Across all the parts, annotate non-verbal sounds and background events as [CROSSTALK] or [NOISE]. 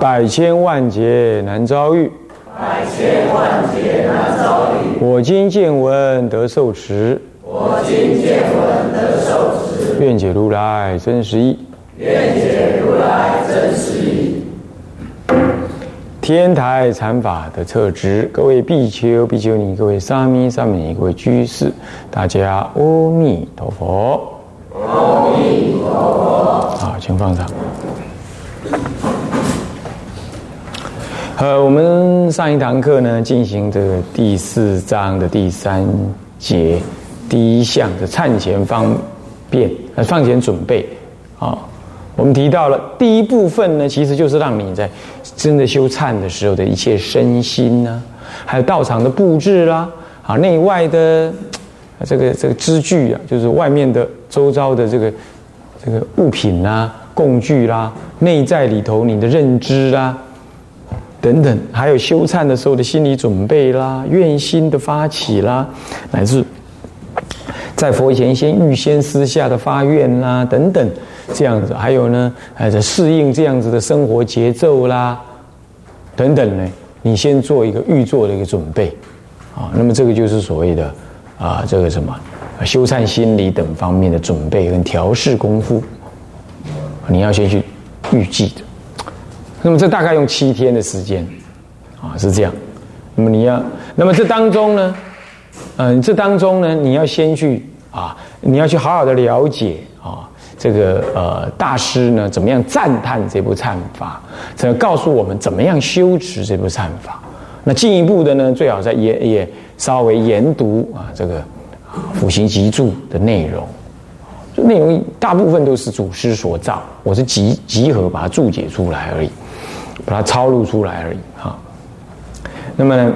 百千万劫难遭遇，百千万劫难遭遇。我今见闻得受持，我今见闻得受持。愿解如来真实义，愿解如来真实义。天台禅法的特质，各位比丘、比丘尼，各位沙弥、沙弥尼，各位居士，大家阿弥陀佛。阿弥陀佛。好，请放上。呃，我们上一堂课呢，进行这个第四章的第三节第一项的忏前方便呃放前准备啊。我们提到了第一部分呢，其实就是让你在真的修忏的时候的一切身心呢，还有道场的布置啦，啊，内外的这个这个支具啊，就是外面的周遭的这个这个物品啦、工具啦，内在里头你的认知啦。等等，还有修忏的时候的心理准备啦，愿心的发起啦，乃至在佛前先预先私下的发愿啦，等等，这样子，还有呢，呃，适应这样子的生活节奏啦，等等呢，你先做一个预做的一个准备，啊，那么这个就是所谓的啊，这个什么修忏心理等方面的准备跟调试功夫，你要先去预计的。那么这大概用七天的时间，啊，是这样。那么你要，那么这当中呢，嗯，这当中呢，你要先去啊，你要去好好的了解啊，这个呃大师呢怎么样赞叹这部忏法，这告诉我们怎么样修持这部忏法。那进一步的呢，最好在也也稍微研读啊这个辅行集注的内容。就内容大部分都是祖师所造，我是集集合把它注解出来而已。把它抄录出来而已哈。那么，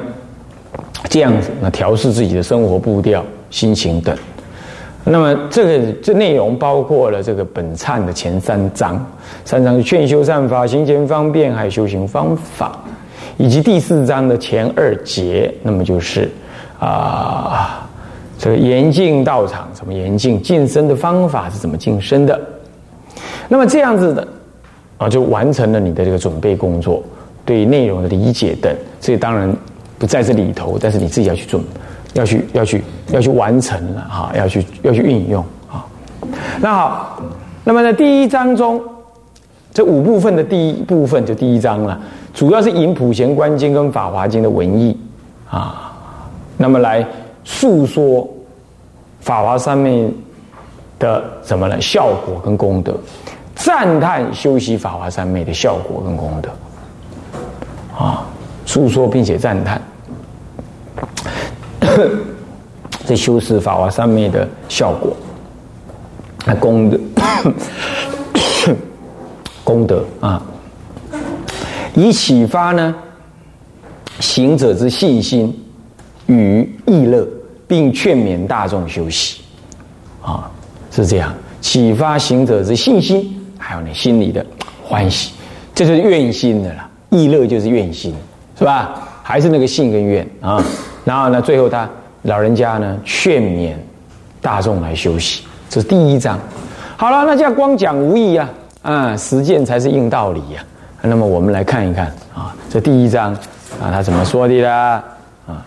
这样子，那调试自己的生活步调、心情等。那么这个这内容包括了这个本忏的前三章，三章是劝修善法、行前方便，还有修行方法，以及第四章的前二节，那么就是啊，这个严禁道场怎么严禁，晋升的方法是怎么晋升的。那么这样子的。啊，就完成了你的这个准备工作，对内容的理解等，这当然不在这里头，但是你自己要去准，要去要去要去完成了哈，要去要去运用啊。那好，那么在第一章中，这五部分的第一部分就第一章了，主要是引《普贤观经》跟《法华经》的文义啊，那么来诉说法华上面的什么呢？效果跟功德。赞叹修习法华三昧的效果跟功德，啊，诉说并且赞叹。[COUGHS] 这修持法华三昧的效果，那功德 [COUGHS] 功德啊，以启发呢行者之信心与意乐，并劝勉大众修习，啊，是这样。启发行者之信心。还有你心里的欢喜，这就是愿心的啦。意乐就是愿心，是吧？还是那个信跟愿啊。然后呢，最后他老人家呢劝勉大众来休息，这是第一章。好了，那这样光讲无益啊，啊，实践才是硬道理呀。那么我们来看一看啊，这第一章啊，他怎么说的啦？啊，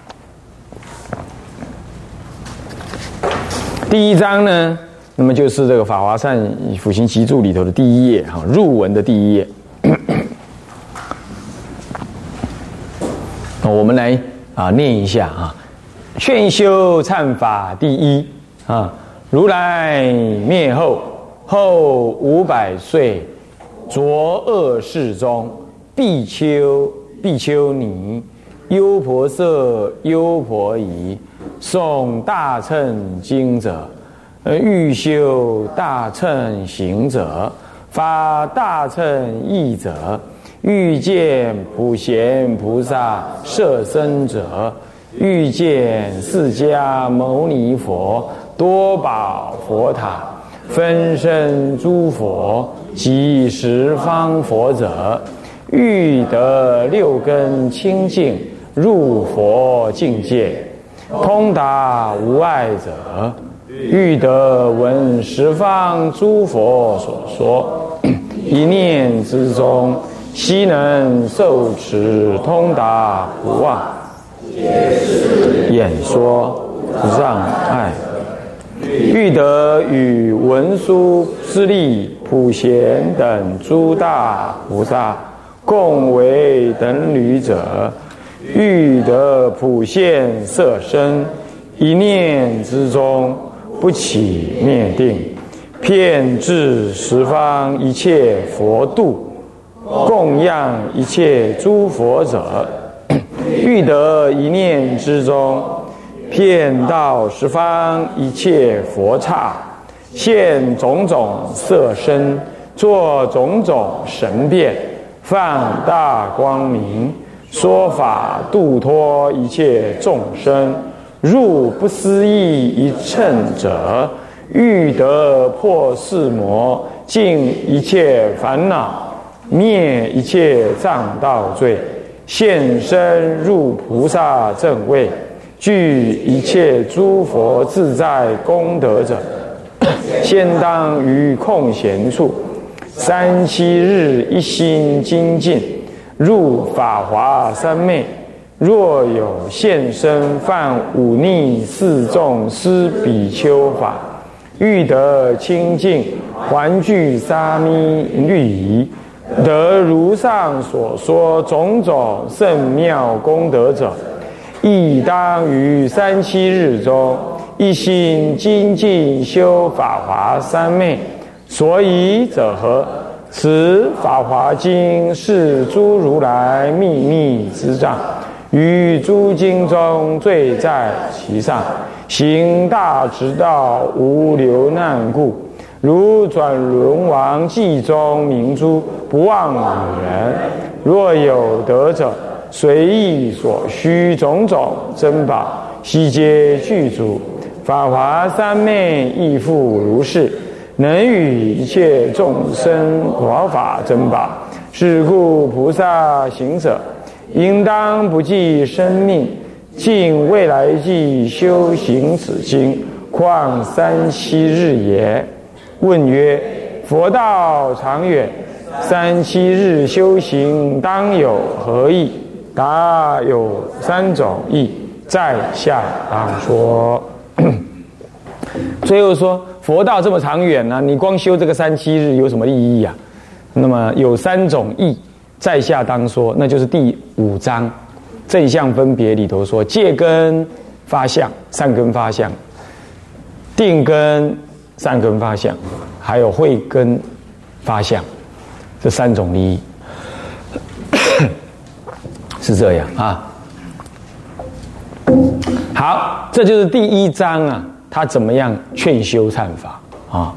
第一章呢？那么就是这个《法华善辅行集注》里头的第一页哈，入文的第一页。[COUGHS] 我们来啊念一下啊，劝修忏法第一啊，如来灭后后五百岁，浊恶世中，比丘比丘尼，优婆塞优婆夷，诵大乘经者。欲修大乘行者，发大乘意者，欲见普贤菩萨摄身者，欲见释迦牟尼佛多宝佛塔，分身诸佛及十方佛者，欲得六根清净，入佛境界，通达无碍者。欲得闻十方诸佛所说，[COUGHS] 一念之中，悉能受持通达不忘，演说让爱。欲得与文殊师利普贤等诸大菩萨共为等侣者，欲得普现色身，一念之中不起灭定，遍至十方一切佛度，供养一切诸佛者，[COUGHS] 欲得一念之中。遍到十方一切佛刹，现种种色身，作种种神变，放大光明，说法度脱一切众生。入不思议一乘者，欲得破四魔，尽一切烦恼，灭一切障道罪，现身入菩萨正位。具一切诸佛自在功德者，先当于空闲处，三七日一心精进，入法华三昧。若有现身犯忤逆四众师比丘法，欲得清净，还具沙弥律仪，得如上所说种种圣妙功德者。亦当于三七日中一心精进修法华三昧，所以者何？此法华经是诸如来秘密之藏，于诸经中最在其上，行大直道无流难故，如转轮王记中明珠，不忘与人。若有得者。随意所需种种珍宝，悉皆具足。法华三昧亦复如是，能与一切众生广法珍宝。是故菩萨行者，应当不计生命，尽未来际修行此经，况三七日也？问曰：佛道长远，三七日修行当有何益？答有三种意，在下当说。[CLEARS THROAT] 最后说佛道这么长远呢，你光修这个三七日有什么意义啊？那么有三种意，在下当说，那就是第五章正向分别里头说，戒根发相，善根发相，定根善根发相，还有慧根发相，这三种利益。[COUGHS] 是这样啊，好，这就是第一章啊，他怎么样劝修忏法啊？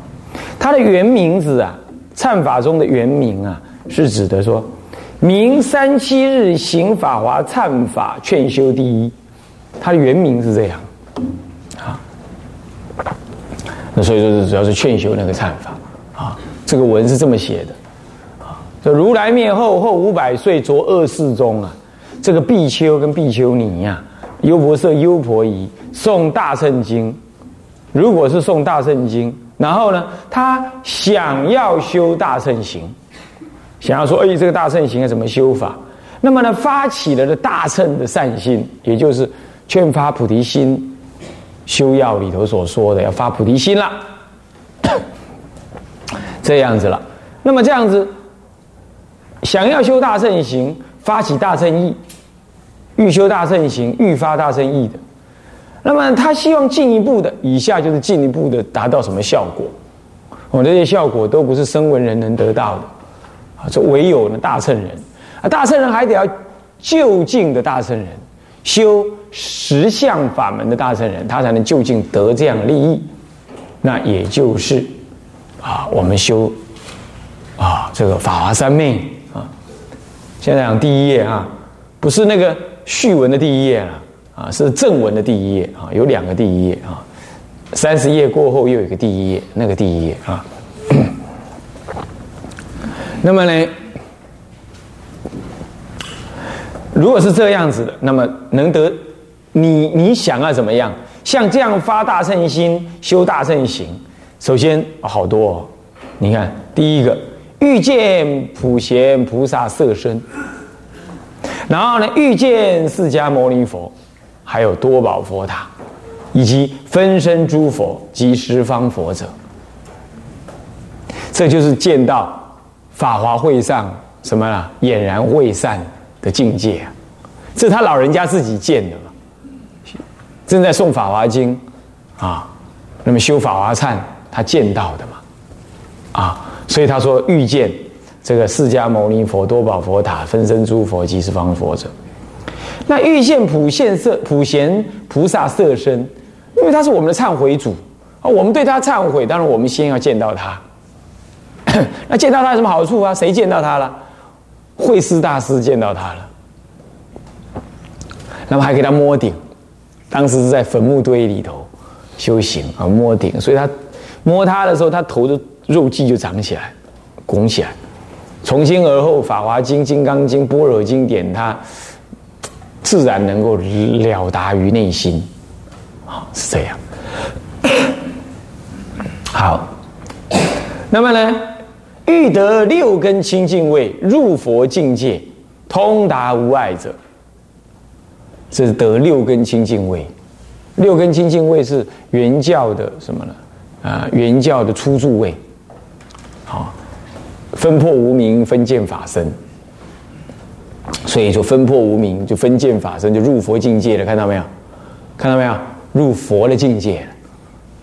他的原名字啊，忏法中的原名啊，是指的说，明三七日行法华忏法劝修第一，他的原名是这样啊。那所以说，主要是劝修那个忏法啊，这个文是这么写的啊，这如来灭后后五百岁着二世中啊。这个比丘跟比丘尼呀，优婆塞、优婆夷诵大圣经。如果是诵大圣经，然后呢，他想要修大圣行，想要说，哎，这个大圣行要怎么修法？那么呢，发起了的大乘的善心，也就是劝发菩提心，修要里头所说的要发菩提心了，[COUGHS] 这样子了。那么这样子，想要修大圣行，发起大乘意。欲修大圣行，欲发大圣意的，那么他希望进一步的，以下就是进一步的达到什么效果？我这些效果都不是声闻人能得到的，啊这唯有呢大乘人，啊，大乘人还得要就近的大乘人，修十相法门的大乘人，他才能就近得这样利益。那也就是啊，我们修啊这个法华三昧啊，现在讲第一页啊，不是那个。序文的第一页啊，啊是正文的第一页啊，有两个第一页啊，三十页过后又有一个第一页，那个第一页啊。那么呢，如果是这样子的，那么能得你你想要怎么样？像这样发大圣心、修大圣行，首先好多，哦。你看第一个遇见普贤菩萨色身，然后呢，遇见释迦牟尼佛，还有多宝佛塔，以及分身诸佛及十方佛者，这就是见到法华会上什么了俨然未散的境界啊！这是他老人家自己见的嘛，正在诵法华经啊，那么修法华忏，他见到的嘛，啊。所以他说遇见这个释迦牟尼佛、多宝佛塔、分身诸佛即是方佛者，那遇见普现色普贤菩萨色身，因为他是我们的忏悔主啊，我们对他忏悔，当然我们先要见到他。[COUGHS] 那见到他有什么好处啊？谁见到他了？慧师大师见到他了，那么还给他摸顶，当时是在坟墓堆里头修行啊，摸顶，所以他摸他的时候，他头的。肉际就长起来，拱起来，从今而后，《法华经》《金刚经》《般若经典》，他自然能够了达于内心，啊，是这样。[COUGHS] 好，那么呢，欲得六根清净位，入佛境界，通达无碍者，这是得六根清净位。六根清净位是原教的什么呢？啊，原教的初住位。好，分破无明，分见法身，所以就分破无明，就分见法身，就入佛境界了。看到没有？看到没有？入佛的境界。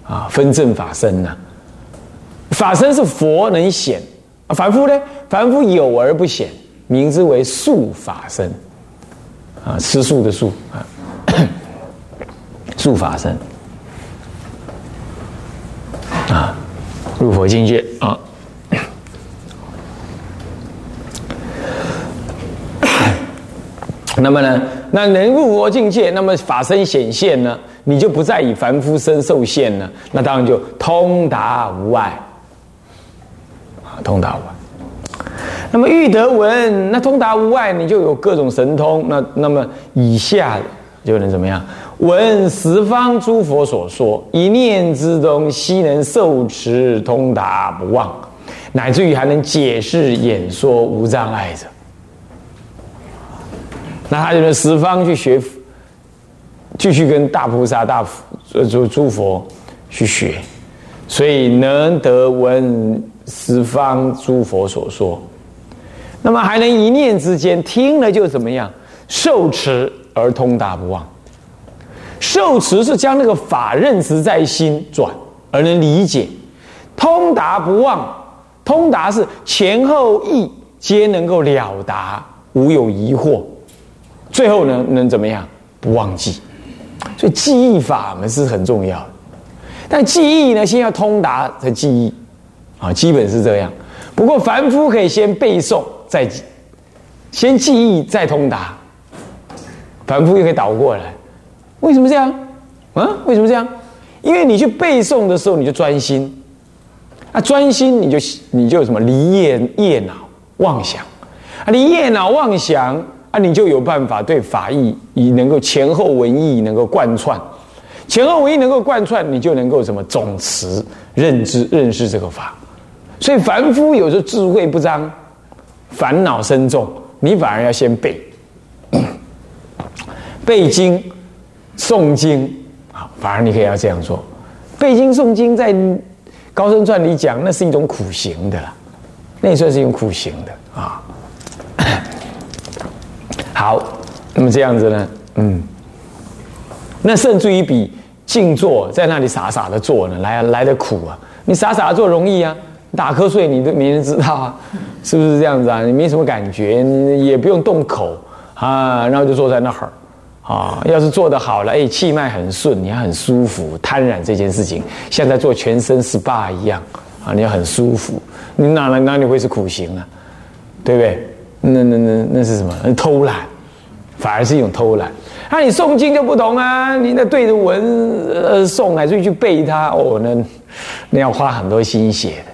啊，分正法身呐，法身是佛能显，啊凡夫呢？凡夫有而不显，名之为素法身。啊，吃素的素啊，[COUGHS] 素法身。啊，入佛境界啊。[COUGHS] 那么呢？那能入佛境界，那么法身显现呢？你就不再以凡夫身受限了。那当然就通达无碍，通达无碍。那么欲得闻，那通达无碍，你就有各种神通。那那么以下就能怎么样？闻十方诸佛所说，一念之中悉能受持，通达不忘，乃至于还能解释演说无障碍者。那他就能十方去学，继续跟大菩萨、大佛诸诸佛去学，所以能得闻十方诸佛所说，那么还能一念之间听了就怎么样受持而通达不忘。受持是将那个法认识在心转而能理解，通达不忘，通达是前后意皆能够了达，无有疑惑。最后呢，能怎么样？不忘记，所以记忆法门是很重要的。但记忆呢，先要通达才记忆，啊，基本是这样。不过凡夫可以先背诵，再，先记忆再通达。凡夫又可以倒过来，为什么这样？啊，为什么这样？因为你去背诵的时候，你就专心，啊，专心你就你就什么离业业脑妄想，啊，离业脑妄想。啊你就有办法对法义以能够前后文义能够贯穿，前后文义能够贯穿，你就能够什么总持认知认识这个法。所以凡夫有时候智慧不彰，烦恼深重，你反而要先背 [COUGHS] 背经诵经啊，反而你可以要这样做。背经诵经在高僧传里讲，那是一种苦行的了，那也算是一种苦行的啊。[COUGHS] 好，那么这样子呢？嗯，那甚至于比静坐在那里傻傻的坐呢，来来的苦啊！你傻傻的坐容易啊，打瞌睡你都没人知道啊，是不是这样子啊？你没什么感觉，你也不用动口啊，然后就坐在那儿啊。要是做的好了，哎，气脉很顺，你还很舒服，贪染这件事情像在做全身 SPA 一样啊，你要很舒服，你哪来哪里会是苦行啊？对不对？那那那那是什么？偷懒，反而是一种偷懒。那你诵经就不同啊，你那对着文呃诵，还是去背它，哦，那那要花很多心血的，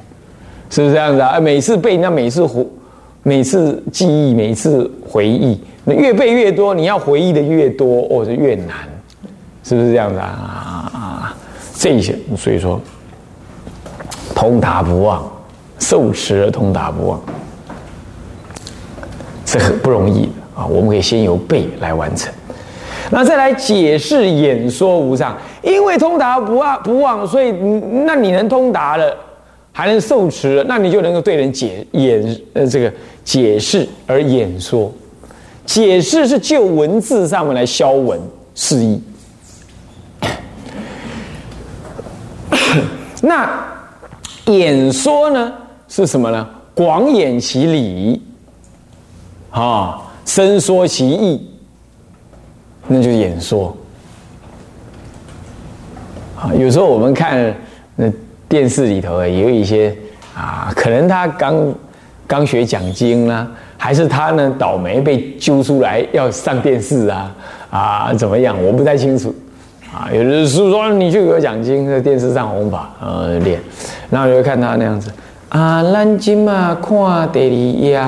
是不是这样子啊？每次背，那每次回，每次记忆，每次回忆，那越背越多，你要回忆的越多，哦，就越难，是不是这样子啊？啊啊，这些，所以说，通达不忘，受持而通达不忘，这很不容易的啊！我们可以先由背来完成，那再来解释演说无上，因为通达不忘不忘，所以那你能通达了，还能受持，那你就能够对人解演呃这个解释而演说，解释是就文字上面来消文释义。那演说呢是什么呢？广演其理，啊，伸缩其意，那就是演说。啊，有时候我们看电视里头也有一些啊，可能他刚刚学讲经啦，还是他呢倒霉被揪出来要上电视啊啊怎么样？我不太清楚。啊，有的是说你去给我讲经，在电视上红法呃练，然后就会看他那样子啊，咱今嘛看第二页，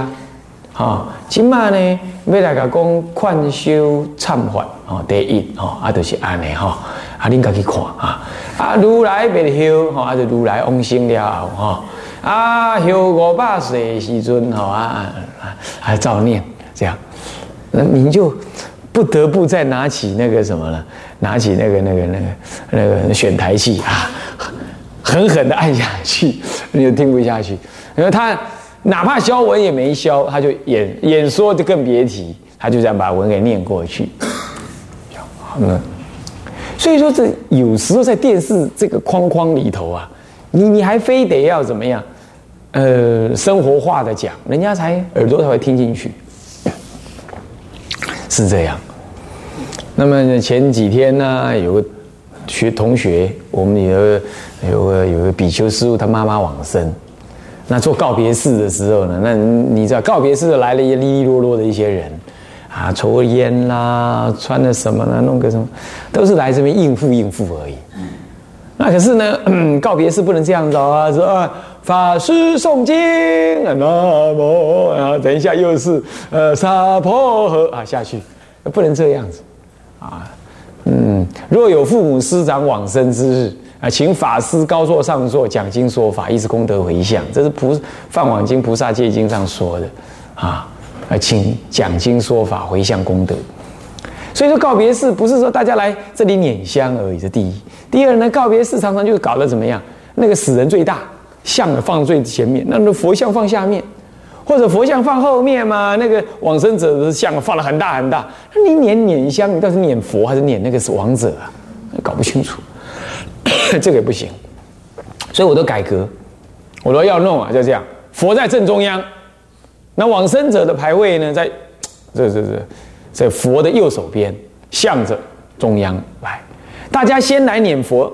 哈，今嘛呢要来个讲劝修忏悔哦，第一哦，啊就是安尼哈，啊恁家去看啊，啊如来别修哈，啊就如来往生了哈，啊修五百岁时阵哈啊啊啊照念这样，那你就。不得不再拿起那个什么了，拿起那个那个那个那个选台器啊，狠狠的按下去，[LAUGHS] 你就听不下去。因为他哪怕消文也没消，他就演演说就更别提，他就这样把文给念过去。嗯，所以说这有时候在电视这个框框里头啊，你你还非得要怎么样？呃，生活化的讲，人家才耳朵才会听进去。[COUGHS] 是这样。那么前几天呢，有个学同学，我们有个有个有个比丘师傅，他妈妈往生。那做告别式的时候呢，那你知道告别式来了一利利落落的一些人，啊，抽烟啦，穿的什么呢，弄个什么，都是来这边应付应付而已。那可是呢，[CLEARS THROAT] 告别是不能这样子啊，说啊，法师诵经，南无，然后等一下又是呃沙婆诃啊下去，不能这样子。啊，嗯，若有父母师长往生之日啊，请法师高座上座讲经说法，以此功德回向。这是菩《放往经菩萨戒经》上说的啊，啊，请讲经说法回向功德。所以说告别式不是说大家来这里捻香而已，这第一。第二呢，告别式常常就是搞得怎么样？那个死人最大，像放最前面，那那佛像放下面。或者佛像放后面嘛？那个往生者的像放了很大很大，你捻捻香，你到底是捻佛还是捻那个亡者啊？搞不清楚，这个也不行。所以我都改革，我说要弄啊，就这样，佛在正中央，那往生者的牌位呢，在 [TSK] 这这这在佛的右手边，向着中央来，大家先来念佛，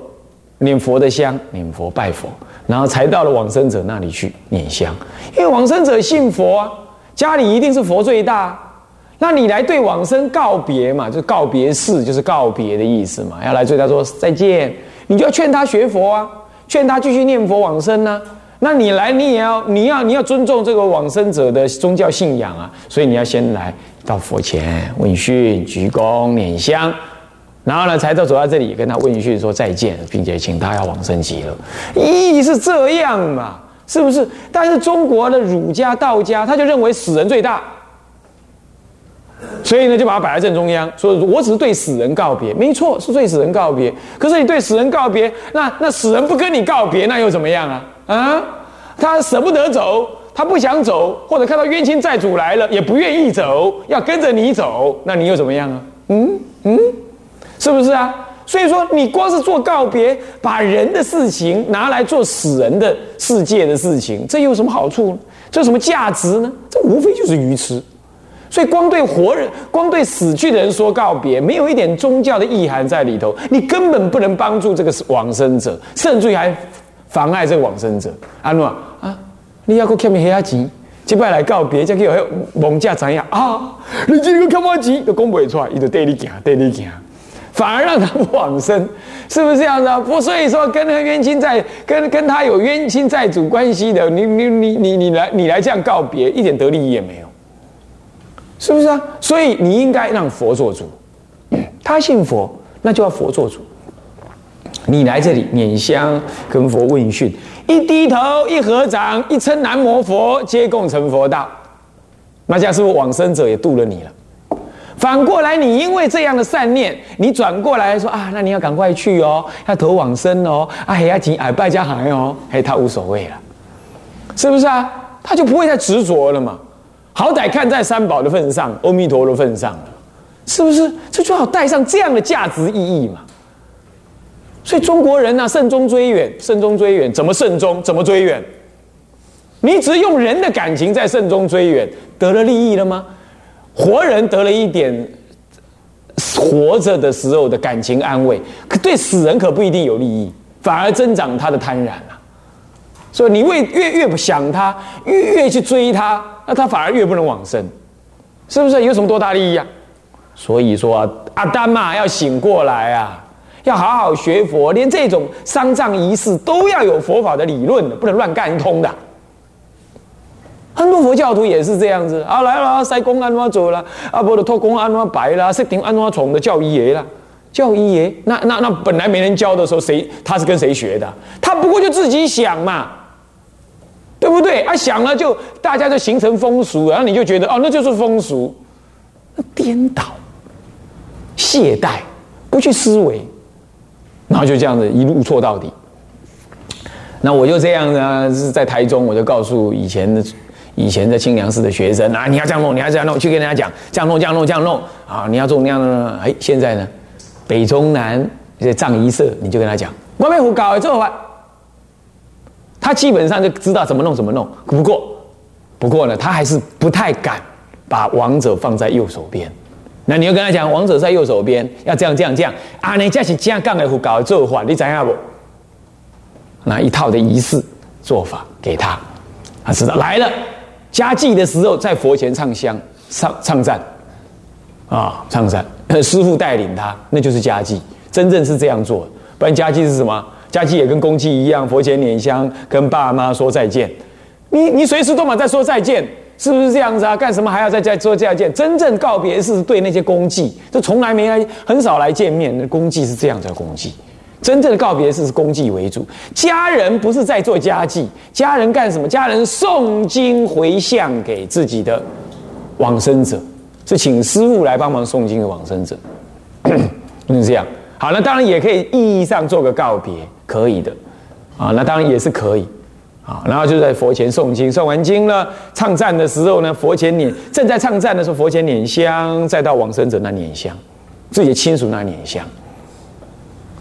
念佛的香，念佛拜佛。然后才到了往生者那里去念香，因为往生者信佛啊，家里一定是佛最大。那你来对往生告别嘛，就告别式，就是告别的意思嘛，要来对他说再见，你就要劝他学佛啊，劝他继续念佛往生呢。那你来，你也要，你要，你要尊重这个往生者的宗教信仰啊，所以你要先来到佛前问讯、鞠躬、念香。然后呢，才到走到这里，跟他问讯说再见，并且请他要往生极乐，意义是这样嘛？是不是？但是中国的儒家、道家，他就认为死人最大，所以呢，就把它摆在正中央，说我只是对死人告别，没错，是对死人告别。可是你对死人告别，那那死人不跟你告别，那又怎么样啊？啊，他舍不得走，他不想走，或者看到冤亲债主来了，也不愿意走，要跟着你走，那你又怎么样啊？嗯嗯。是不是啊？所以说，你光是做告别，把人的事情拿来做死人的世界的事情，这有什么好处？这有什么价值呢？这无非就是愚痴。所以，光对活人、光对死去的人说告别，没有一点宗教的意涵在里头，你根本不能帮助这个往生者，甚至于还妨碍这个往生者。安诺啊，你要给我欠黑阿钱，即摆来告别，再去有蒙价怎样啊？你这个欠我钱都讲不出来，伊就带你行，带你行。反而让他往生，是不是这样子啊？不，所以说跟他冤亲债，跟跟他有冤亲债主关系的，你你你你你来你来这样告别，一点得利益也没有，是不是啊？所以你应该让佛做主，他信佛，那就要佛做主。你来这里拈香跟佛问讯，一低头一合掌一称南无佛，皆共成佛道。那这样是不往生者也度了你了？反过来，你因为这样的善念，你转过来说啊，那你要赶快去哦，要投往生哦，啊，还要请矮拜家孩哦，嘿，他无所谓了，是不是啊？他就不会再执着了嘛。好歹看在三宝的份上，阿弥陀的份上，是不是？这就好带上这样的价值意义嘛。所以中国人呢，慎终追远，慎终追远，怎么慎终？怎么追远？你只用人的感情在慎终追远，得了利益了吗？活人得了一点活着的时候的感情安慰，可对死人可不一定有利益，反而增长他的贪婪啊。所以你为越越越想他，越越去追他，那他反而越不能往生，是不是？有什么多大利益啊？所以说阿丹嘛，要醒过来啊，要好好学佛，连这种丧葬仪式都要有佛法的理论的，不能乱干一通的。很多佛教徒也是这样子啊，来了，塞公安怎走了，啊，不的托公安怎白了，设定安怎宠的？教一爷了，教一爷，那那那本来没人教的时候，谁他是跟谁学的？他不过就自己想嘛，对不对？啊，想了就大家就形成风俗，然后你就觉得哦，那就是风俗，颠倒、懈怠，不去思维，然后就这样子一路错到底。那我就这样呢，是在台中，我就告诉以前的。以前的清凉寺的学生啊，你要这样弄，你要这样弄，去跟人家讲，这样弄，这样弄，这样弄啊！你要做那样的，哎，现在呢，北中南这藏仪社，你就跟他讲，外面胡搞这法，他基本上就知道怎么弄，怎么弄。不过，不过呢，他还是不太敢把王者放在右手边。那你要跟他讲，王者在右手边，要这样，这样，这样啊！你这是这样干的胡搞做法，你怎样不？拿一套的仪式做法给他，他知道来了。家祭的时候，在佛前唱香、唱唱赞，啊，唱赞，师傅带领他，那就是家祭，真正是这样做。不然家祭是什么？家祭也跟公祭一样，佛前拈香，跟爸妈说再见。你你随时都嘛在说再见，是不是这样子啊？干什么还要再再说再见？真正告别是对那些功绩，就从来没来，很少来见面。那功绩是这样的功绩。真正的告别式是功绩为主，家人不是在做家祭，家人干什么？家人诵经回向给自己的往生者，是请师傅来帮忙诵经的往生者，就是这样。好，那当然也可以意义上做个告别，可以的啊。那当然也是可以啊。然后就在佛前诵经，诵完经了，唱赞的时候呢，佛前捻正在唱赞的时候，佛前捻香，再到往生者那捻香，自己的亲属那捻香。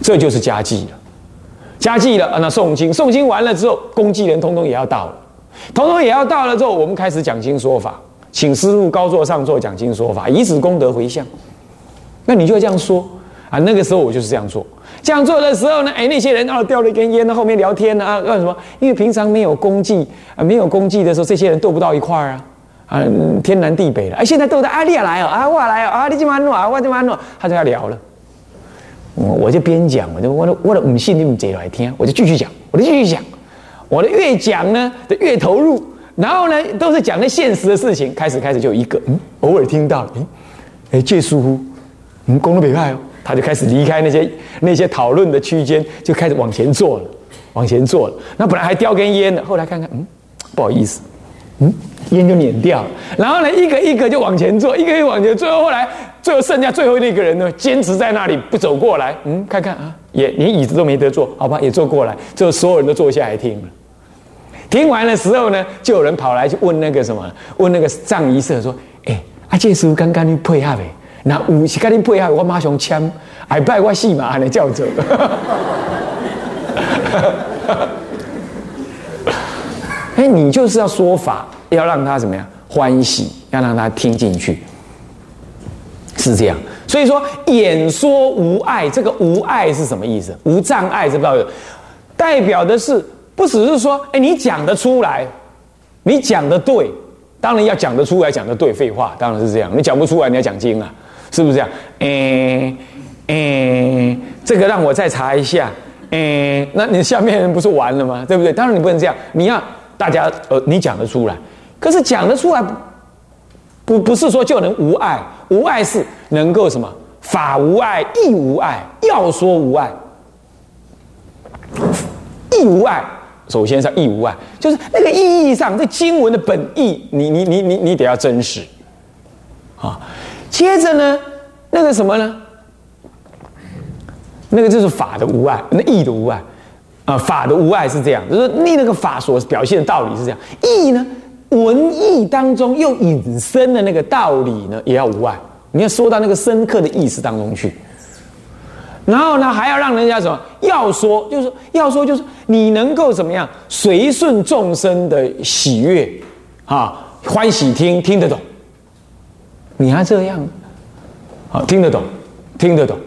这就是家祭了，家祭了啊！那诵经，诵经完了之后，公祭人通通也要到了，通通也要到了之后，我们开始讲经说法，请师傅高座上座讲经说法，以此功德回向。那你就这样说啊？那个时候我就是这样做，这样做的时候呢，哎，那些人啊，叼了一根烟在后面聊天呢啊，干什么？因为平常没有功绩啊，没有功绩的时候，这些人斗不到一块儿啊，啊，天南地北的。哎，现在斗的啊，你也来哦，啊，我来哦，啊，你这么弄啊，我这么弄，他就要聊了。我我就边讲，我就我都我都不信你们接来听，我就继续讲，我就继续讲，我的越讲呢就越投入，然后呢都是讲那现实的事情，开始开始就一个，嗯，偶尔听到，哎，哎，借疏忽，嗯，公路北派哦，他就开始离开那些那些讨论的区间，就开始往前坐了，往前坐了。那本来还叼根烟的，后来看看，嗯，不好意思，嗯，烟就碾掉。然后呢，一个一个就往前坐，一个一个往前，最后后来。最后剩下最后那个人呢，坚持在那里不走过来。嗯，看看啊，也连椅子都没得坐，好吧，也坐过来。最后所有人都坐下来听了。听完的时候呢，就有人跑来去问那个什么，问那个藏仪社说：“哎，阿介师傅刚刚你配合呗？那有是跟你配合，我马上签，还拜我戏嘛，还能叫走。[LAUGHS] 哎，你就是要说法，要让他怎么样欢喜，要让他听进去。是这样，所以说演说无碍，这个无碍是什么意思？无障碍知道代表的是不只是说，哎，你讲得出来，你讲的对，当然要讲得出来，讲的对，废话当然是这样。你讲不出来，你要讲经啊，是不是这样？哎哎，这个让我再查一下，哎，那你下面人不是完了吗？对不对？当然你不能这样，你要大家呃，你讲得出来，可是讲得出来。不不是说就能无碍，无碍是能够什么法无碍，义无碍，要说无碍，义无碍。首先是义无碍，就是那个意义上，这经文的本意，你你你你你得要真实啊。接着呢，那个什么呢？那个就是法的无碍，那义的无碍啊。法的无碍是这样，就是你那个法所表现的道理是这样。义呢，文义当中又引申的那个道理呢，也要无碍。你要说到那个深刻的意思当中去。然后呢，还要让人家什么？要说就是要说，就是你能够怎么样随顺众生的喜悦啊，欢喜听听得懂。你还这样啊？听得懂，听得懂